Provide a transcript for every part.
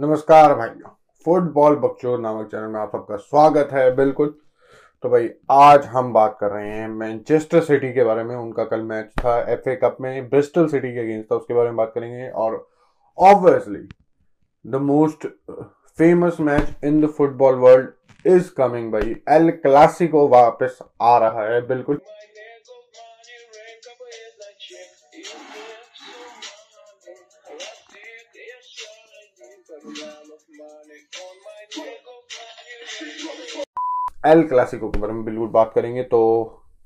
नमस्कार भाइयों। फुटबॉल बकचोर नामक चैनल में आप सबका स्वागत है, बिल्कुल। तो भाई, आज हम बात कर रहे हैं मैनचेस्टर सिटी के बारे में। उनका कल मैच था एफए कप में, ब्रिस्टल सिटी के अगेंस्ट था, उसके बारे में बात करेंगे। और obviously the most famous match in the football world is coming भाई। एल क्लासिको वापस आ रहा है, बिल्कुल। एल क्लासिको के बारे में बिल्कुल बात करेंगे तो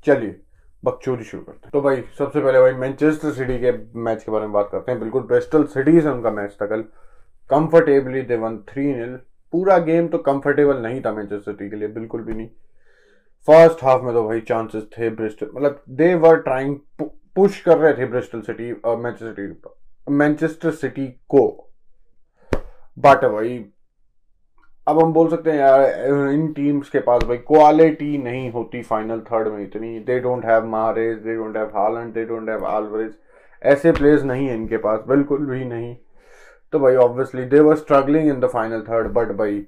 चलिए बकचोरी शुरू करते हैं। तो भाई, सबसे पहले भाई मैनचेस्टर सिटी के मैच के बारे में बात करते हैं। बिल्कुल ब्रिस्टल सिटी से उनका मैच था कल। Comfortably they won three nil पूरा गेम तो कंफर्टेबल नहीं था मैनचेस्टर सिटी के लिए, बिल्कुल भी नहीं। फ़र्स्ट हाफ़ में तो भाई चांसेस थे ब्रिस्टल मतलब दे वर ट्राइंग पुश कर रहे थे Bristol City Manchester City Manchester City को। बट भाई अब हम बोल सकते हैं यार इन टीम्स के पास भाई क्वालिटी नहीं होती फाइनल थर्ड में इतनी। They don't have Mahrez they don't have Haaland they don't have Alvarez ऐसे प्लेयर्स नहीं है इनके पास, बिल्कुल भी नहीं। तो भाई obviously they were struggling in the final third but भाई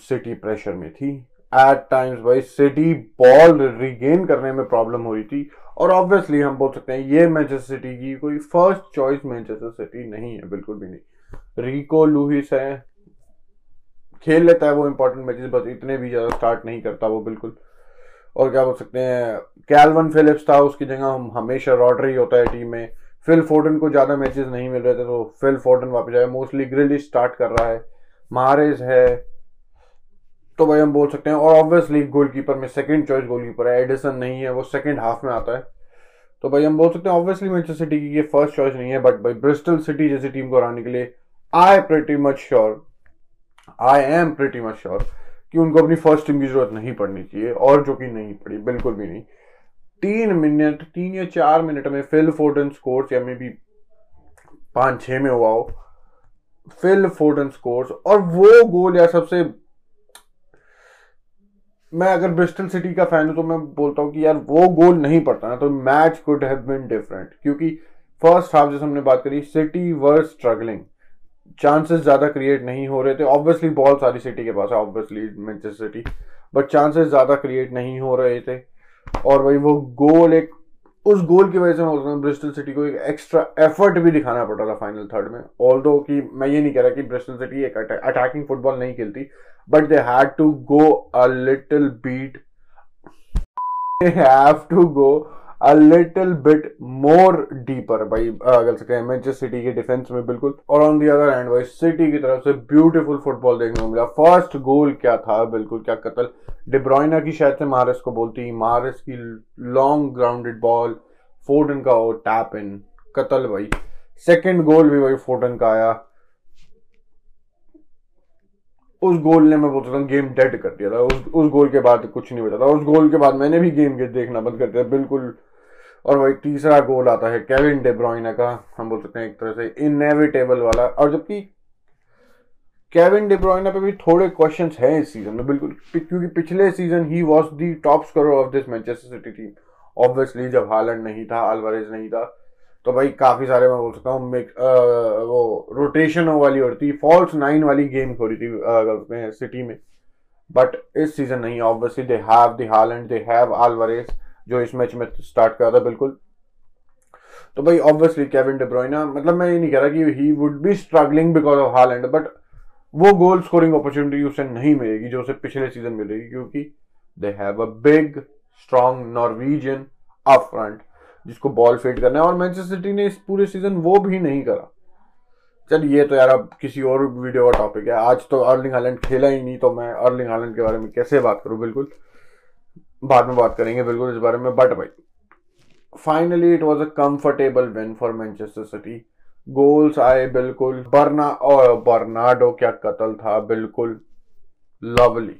सिटी प्रेशर में थी। एट टाइम्स भाई सिटी बॉल रिगेन करने में प्रॉब्लम हो रही थी। और ऑब्वियसली हम बोल सकते हैं ये मैनचेस्टर सिटी की कोई फ़र्स्ट चॉइस मैनचेस्टर सिटी नहीं है, बिल्कुल भी नहीं। रिको लुहिस है खेल लेता है वो इंपॉर्टेंट मैचेस बस इतने भी ज़्यादा स्टार्ट नहीं करता वो, बिल्कुल। और क्या बोल सकते हैं कैलवन फिलिप्स था, उसकी जगह हम हमेशा रॉडरी होता है टीम में। फिल फोर्डन को ज़्यादा मैचेस नहीं मिल रहे थे तो फिल फोर्डन वापस आया। मोस्टली ग्रिलिश स्टार्ट कर रहा है। महारेज है। तो भाई हम बोल सकते हैं, और ऑब्वियसली गोलकीपर में सेकंड चॉइस गोलकीपर है। एडिसन नहीं है, वो सेकंड हाफ़ में आता है। तो भाई हम बोल सकते हैं ऑब्वियसली मैनचेस्टर सिटी की ये फ़र्स्ट चॉइस नहीं है बट भाई ब्रिस्टल सिटी जैसी टीम को हराने के लिए I pretty much sure I am pretty much sure कि उनको अपनी फ़र्स्ट टीम की ज़रूरत नहीं पड़नी चाहिए, और जो कि नहीं पड़ी, बिल्कुल भी नहीं। तीन मिनट तीन या चार मिनट में फिल फोर्टन स्कोर्स या मे बी पाँच, छह में हुआ हो। फिल फोर्टन स्कोर्स और वो गोल या सबसे मैं अगर ब्रिस्टल सिटी का फ़ैन हूँ तो मैं बोलता हूँ कि यार वो गोल नहीं पड़ता ना तो match could have been different क्योंकि फ़र्स्ट हाफ़ जैसे हमने बात करी सिटी वर स्ट्रगलिंग चांसेस ज़्यादा क्रिएट नहीं हो रहे थे। ऑब्वियसली बॉल सारी सिटी के पास है obviously Manchester City but chances ज़्यादा क्रिएट नहीं हो रहे थे। और भाई वो गोल एक, उस गोल की वजह से मैं ब्रिस्टल सिटी को एक एक्स्ट्रा एफर्ट भी दिखाना पड़ रहा था फाइनल थर्ड में। ऑल दो कि मैं ये नहीं कह रहा कि ब्रिस्टल सिटी एक अटैकिंग फुटबॉल नहीं खेलती but they had to go a little bit have to go a little bit more deeper भाई, अगर सके हैं मैनचेस्टर सिटी के डिफेंस में बिल्कुल, और ऑन दी अदर हैंड भाई सिटी की तरफ़ से ब्यूटीफुल फुटबॉल देखने को मिला। फ़र्स्ट गोल क्या था? बिल्कुल, क्या कतल? डिब्रोइना की शायद से मारस को बोलती मारस की लॉन्ग ग्राउंडेड बॉल फोर्डन का वो टैप इन कतल भाई। सेकंड गोल भी भाई फोर्डन का आया। उस गोल ने मैं बोलता था गेम डेड कर दिया था। उस उस गोल के बाद कुछ नहीं बचा था। उस गोल के बाद मैंने भी गेम के देखना बंद कर दिया। बिल्कुल और वही तीसरा गोल आता है केविन डेब्रॉइना का, हम बोल सकते हैं एक तरह से इनएविटेबल वाला। और जबकि केविन डेब्रॉइना पे भी थोड़े क्वेश्चंस हैं इस सीज़न में, बिल्कुल क्योंकि पिछले season he was the top score of this Manchester City team obviously जब हालैंड नहीं था अल्वारेज नहीं था तो भाई काफ़ी सारे मैं बोल सकता हूँ वो रोटेशन वाली हो रही थी फॉल्स नाइन वाली गेम हो रही थी सिटी में। बट इस सीज़न नहीं obviously they have the Haaland they have Alvarez जो इस मैच में स्टार्ट करा था, बिल्कुल। तो भाई ऑब्वियसली केविन डेब्रोइना मतलब मैं ये नहीं कह रहा कि he would be struggling because of Haaland but वो गोल स्कोरिंग अपॉर्चुनिटी उसे नहीं मिलेगी जो उसे पिछले सीज़न मिलेगी, क्योंकि they have a big strong Norwegian up front जिसको बॉल फेड करना है, और मैनचेस्टर सिटी ने इस पूरे सीज़न वो भी नहीं करा। चल, ये तो यार अब किसी और वीडियो का टॉपिक है। आज तो अर्लिंग हालैंड खेला ही नहीं तो मैं अर्लिंग हालैंड के बारे में कैसे बात करूँ, बिल्कुल? बाद में बात करेंगे बिल्कुल इस बारे में बट भाई finally it was a comfortable win for Manchester City goals आए बिल्कुल बर्ना और बर्नाडो क्या कतल था, बिल्कुल लवली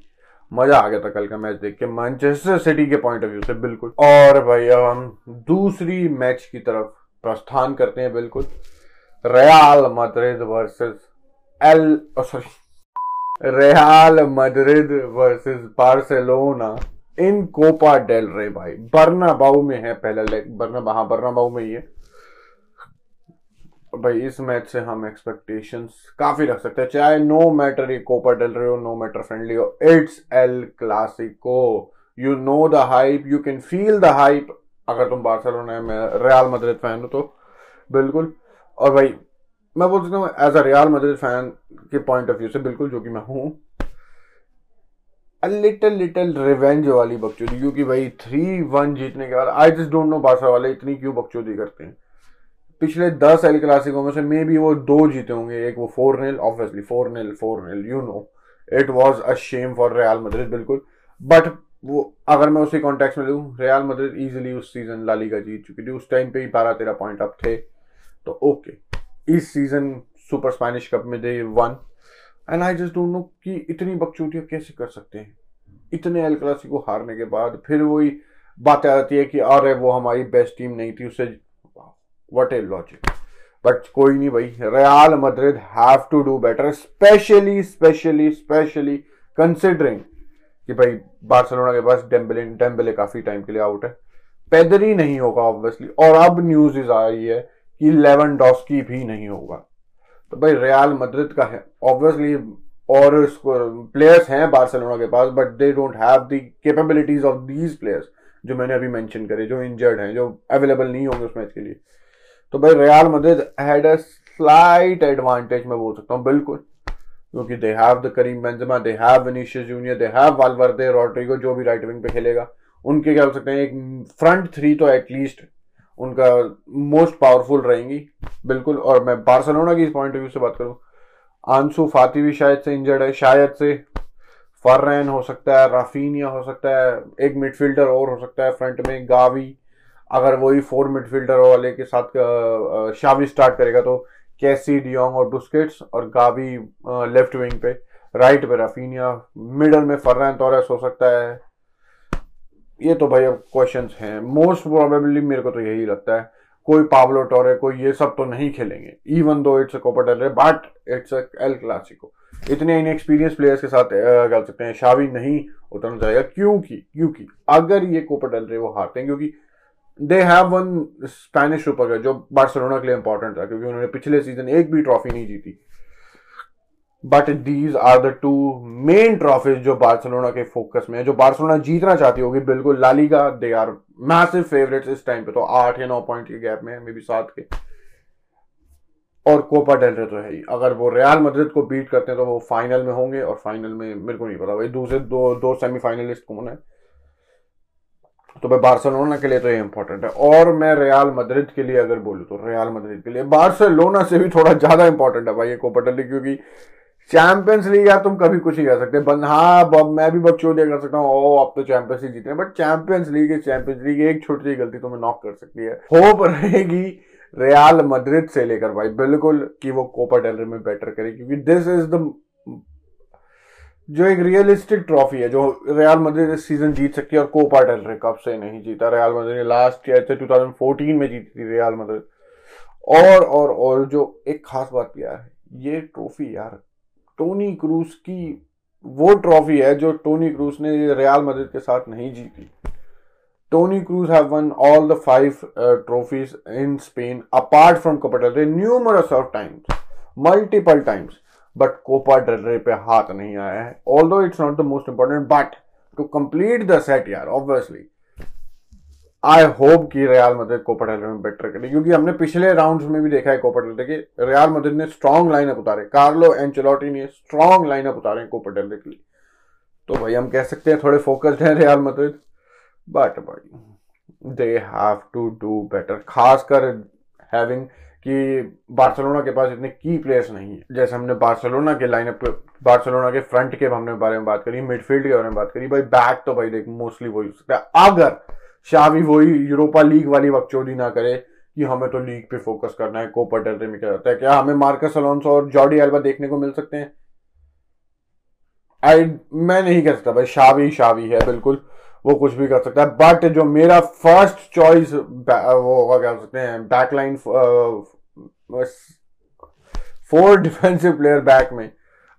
मज़ा आ गया था कल का मैच देख के मैनचेस्टर सिटी के पॉइंट ऑफ़ व्यू से बिल्कुल. और भाई अब हम दूसरी मैच की तरफ़ प्रस्थान करते हैं बिल्कुल. Real Madrid versus El sorry Real Madrid versus Barcelona in Copa del Rey भाई। बर्ना बाऊ में है पहला लेग बर्ना हाँ बर्ना बाऊ में ही है। भाई, इस मैच से हम एक्सपेक्टेशंस काफ़ी रख सकते हैं। चाहे नो मैटर ये कोपा डेल रहे हो नो मैटर फ्रेंडली हो it's El Clasico you know the hype you can feel the hype अगर तुम बार्सिलोना में रियल मद्रिद फ़ैन हो तो बिल्कुल। और भाई, मैं बोल सकता हूँ as a Real Madrid fan के पॉइंट ऑफ़ व्यू से बिल्कुल जो कि मैं हूँ लिटिल लिटिल रिवेंज वाली बकचोदी, क्योंकि भाई थ्री वन जीतने के बाद I just don't know Barca वाले इतनी क्यों बकचोदी करते हैं। पिछले दस एल क्लासिकों में से मे बी वो दो जीते होंगे, एक वो four nil obviously four nil four nil you know it was a shame for Real Madrid बिल्कुल। बट वो, अगर मैं उसी कॉन्टेक्ट में लूँ रियाल मद्रिद इजीली उस सीज़न लाली का जीत चुकी थी। उस टाइम पे ही बारह तेरह पॉइंट अप थे। तो ओके इस सीज़न सुपर स्पेनिश कप में they won and I just don't know कि इतनी बकचोटियाँ कैसे कर सकते हैं? इतने एल क्लासिको हारने के बाद फिर वही बातें आती है कि अरे, वो हमारी बेस्ट टीम नहीं थी उससे वट ए लॉजिक बट कोई नहीं भाई Real Madrid have to do better specially specially specially considering कि भाई बार्सिलोना के पास डेम्बले डेम्बले काफ़ी टाइम के लिए आउट है। पैदल ही नहीं होगा ऑब्वियसली और अब न्यूज़ इज़ आ रही है कि लेवन डॉस्की भी नहीं होगा। तो भाई रियाल मद्रिद का है। ऑब्वियसली और प्लेयर्स हैं बार्सिलोना के पास but they don't have the capabilities of these players जो मैंने अभी मेंशन करे, जो इंजर्ड हैं, जो अवेलेबल नहीं होंगे उस मैच के लिए। तो भाई Real Madrid had a slight advantage मैं बोल सकता हूँ, बिल्कुल। क्योंकि they have the Karim Benzema they have Vinicius Junior they have Valverde Rodrygo जो भी राइट विंग पे खेलेगा, उनके क्या हो सकते हैं, एक फ्रंट थ्री तो एटलीस्ट उनका मोस्ट पावरफुल रहेंगी। बिल्कुल, और मैं बार्सिलोना की पॉइंट ऑफ़ व्यू से बात करूँ, आँसू फाती भी शायद से इंजर्ड है, शायद से फर्रैन हो सकता है, राफीनिया हो सकता है, एक मिडफील्डर और हो सकता है फ्रंट में, गावी, अगर वही फोर मिडफील्डर वाले के साथ शावी स्टार्ट करेगा तो कैसी, डियोंग और बुस्केट्स और गावी लेफ़्ट विंग पे राइट पे राफीनिया मिडल में फर्रैन, तोरस हो सकता है। ये तो भाई अब क्वेश्चन हैं। मोस्ट प्रोबेबली मेरे को तो यही लगता है, कोई पावलो टोरे कोई ये सब तो नहीं खेलेंगे even though it's Copa del but it's El Clasico इतने इनएक्सपीरियंस प्लेयर्स के साथ कर सकते हैं शावी नहीं उतरना चाहेगा, क्योंकि क्योंकि अगर ये कोपा डेल रहे वो हारते हैं, क्योंकि they have won Spanish super जो बार्सिलोना के लिए इंपॉर्टेंट था, क्योंकि उन्होंने पिछले सीज़न एक भी ट्रॉफी नहीं जीती। But these are the two main trophies जो बार्सिलोना के फोकस में है, जो बार्सिलोना जीतना चाहती होगी, बिल्कुल La Liga they are massive favourites इस टाइम पे तो आठ या नौ पॉइंट के गैप में मे बी सात के। और कोपा डेल रे तो है ही। अगर वो रियाल मद्रिद को बीट करते हैं तो वो फाइनल में होंगे, और फाइनल में मेरे को नहीं पता, भाई, दूसरे दो दो सेमीफाइनलिस्ट कौन है? तो भाई, बार्सिलोना के लिए तो ये इंपॉर्टेंट है। और मैं रियाल मद्रिद के लिए अगर बोलूँ तो रियाल मद्रिद के लिए, बार्सिलोना से भी थोड़ा ज़्यादा इंपॉर्टेंट है भाई, ये कोपा डेल क्योंकि चैंपियंस लीग यार तुम कभी कुछ नहीं कर सकते। बंद हाँ मैं भी बकचोदिया कर सकता हूँ। ओ तो चैंपियंस लीग जीते but Champions League Champions League एक छोटी सी गलती तुम्हें नॉक कर सकती है। होप रहेगी रियाल मद्रिद से लेकर भाई। बिल्कुल कि वो कोपा डेलर में बेटर करे। क्योंकि दिस इज़ द जो एक रियलिस्टिक ट्रॉफी है, जो रियाल मद्रिद इस सीज़न जीत सकती है और कोपा डेलर कब से नहीं जीता। रियाल मद्रिद ने लास्ट ईयर से 2014 में जीती थी रियाल मद्रिद और और और जो एक खास बात यार है ये ट्रॉफी यार टोनी क्रूज की वो ट्रॉफी है जो टोनी क्रूज ने रियाल मदद के साथ नहीं जीती। Toni Kroos have won all the five trophies in Spain apart from Copa del numerous of times multiple times but Copa Rey पे हाथ नहीं आया है all it's not the most important but to complete the set यार obviously I hope कि Real मदद Copa del में better करे। क्योंकि हमने पिछले राउंड्स में भी देखा है कोपा डेल के। रियाल मदद ने स्ट्रॉन्ग लाइनअप उतारे। कार्लो एंचेलोटी ने स्ट्रॉन्ग लाइनअप उतारे कोपा डेल के लिए। तो भाई हम कह सकते हैं थोड़े फोकस्ड हैं रियाल मदद बट भाई they have to do better खासकर हैविंग कि बार्सिलोना के पास इतने की प्लेयर्स नहीं है। जैसे हमने बार्सिलोना के लाइनअप बार्सिलोना के फ्रंट के हमने बारे में बात करी मिडफील्ड के बारे में बात करी। भाई बैक तो भाई देख मोस्टली वही हो सकता है। अगर शावी वही यूरोपा लीग वाली वक्चोदी ना करे कि हमें तो लीग पे फोकस करना है कोपर डेल में क्या जाता है। क्या हमें मार्कस अलोंसो और जॉर्डी एल्बा देखने को मिल सकते हैं? आई मैं नहीं कह सकता भाई, शावी शावी है, बिल्कुल, वो कुछ भी कर सकता है। बट जो मेरा फ़र्स्ट चॉइस वो होगा क्या सकते हैं backline four defensive player back में,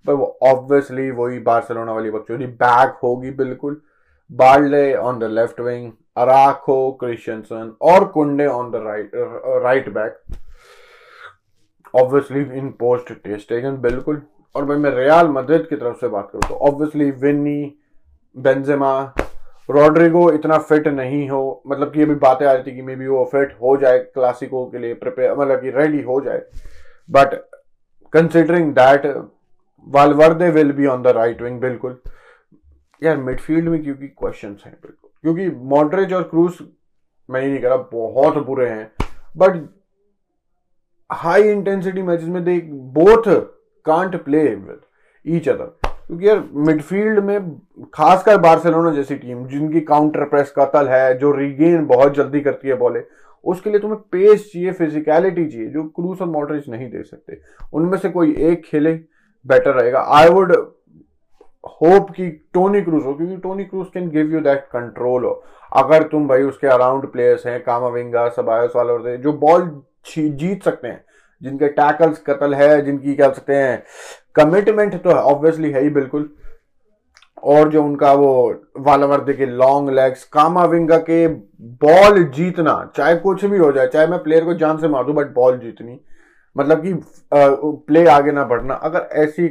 पर वो ऑब्वियसली वही बार्सिलोना वाली बकचोदी बैक होगी, बिल्कुल। Balde on the left wing Araujo Christensen और Kounde on the right right back obviously in post test बिल्कुल। और भाई, मैं रियाल मदद की तरफ़ से बात करूँ तो ऑब्वियसली विनी बेंजेमा रॉड्रिगो इतना फिट नहीं हो। मतलब कि ये भी बातें आ रही थी कि मे बी वो फिट हो जाए क्लासिको के लिए प्रिपेयर मतलब कि रेडी हो जाए। But considering that Valverde will be on the right wing बिल्कुल। यार मिडफील्ड में क्योंकि क्वेश्चन हैं, बिल्कुल। क्योंकि मॉडरेज और क्रूज मैं नहीं कह रहा, बहुत बुरे हैं। बट हाई इंटेंसिटी मैचेस में they both can't play with each other क्योंकि यार मिडफील्ड में, खासकर बार्सिलोना जैसी टीम जिनकी काउंटर प्रेस कतल है, जो रिगेन बहुत जल्दी करती है बॉले उसके लिए तुम्हें पेस चाहिए फिजिकलिटी चाहिए, जो क्रूस और मॉडरेज नहीं दे सकते। उनमें से कोई एक खेले बेटर रहेगा। आई वुड होप कि टोनी क्रूज हो, क्योंकि Toni Kroos can give you that control हो। अगर तुम भाई उसके अराउंड प्लेयर्स हैं, कामाविंगा सबायस वाले जो बॉल जीत सकते हैं, जिनके टैकल्स कतल है, जिनकी क्या सकते हैं कमिटमेंट तो है ऑब्वियसली है ही बिल्कुल। और जो उनका वो वालावर्दे के लॉन्ग लेग्स कामाविंगा के बॉल जीतना, चाहे कुछ भी हो जाए, चाहे मैं प्लेयर को जान से मार दू बट बॉल जीतनी। मतलब कि प्ले आगे ना बढ़ना। अगर ऐसी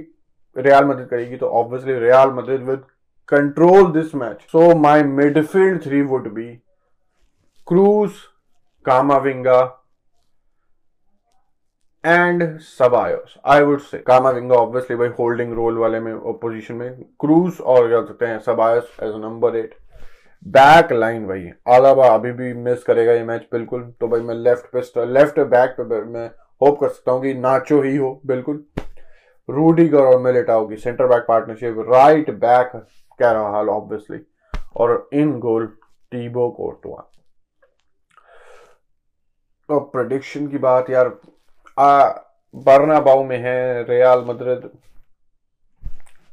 रियाल मदद करेगी तो obviously Real Madrid with control this match so my midfield three would be Kroos Camavinga and Ceballos I would say Camavinga obviously भाई होल्डिंग रोल वाले में पोजीशन में क्रूज और क्या सकते हैं Ceballos as number eight back line भाई Alaba अभी भी मिस करेगा ये मैच बिल्कुल। तो भाई मैं लेफ़्ट पे लेफ़्ट बैक पे मैं होप कर सकता हूँ कि नाचो ही हो, बिल्कुल। रूडीगर और मिलिटाओ की centre back partnership right back कह रहा हाल ऑब्वियसली और इन गोल टीबो कोर्टवा तो प्रोडिक्शन की बात यार बरना बाउ में है Real Madrid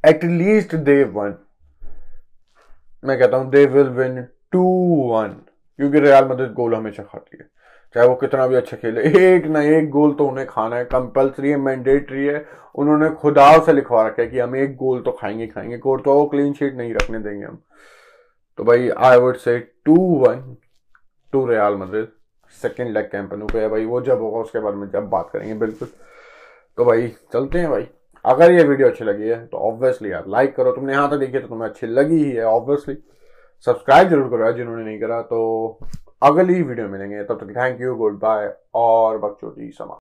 at least they won मैं कहता हूँ they will win two one क्योंकि रियाल मद्रिद गोल हमेशा खाती है। चाहे वो कितना भी अच्छा खेले। एक ना एक गोल तो उन्हें खाना है। कंपलसरी है मैंडेटरी है। उन्होंने खुदाव से लिखवा रखा है कि हम एक गोल तो खाएँगे खाएँगे। कोर्ट तो क्लीन शीट नहीं रखने देंगे हम। तो भाई I would say two one to Real Madrid second leg Camp Nou पे। है भाई, वो जब होगा, उसके बारे में जब बात करेंगे, बिल्कुल। तो भाई, चलते हैं भाई। अगर ये वीडियो अच्छी लगी है तो ऑब्वियसली यार लाइक करो। तुमने यहाँ तक देखी तो तुम्हें अच्छी लगी ही है ऑब्वियसली सब्सक्राइब ज़रूर करो यार, जिन्होंने नहीं करा तो अगली वीडियो मिलेंगे तब तक थैंक यू गुड बाय और बकचोदी समा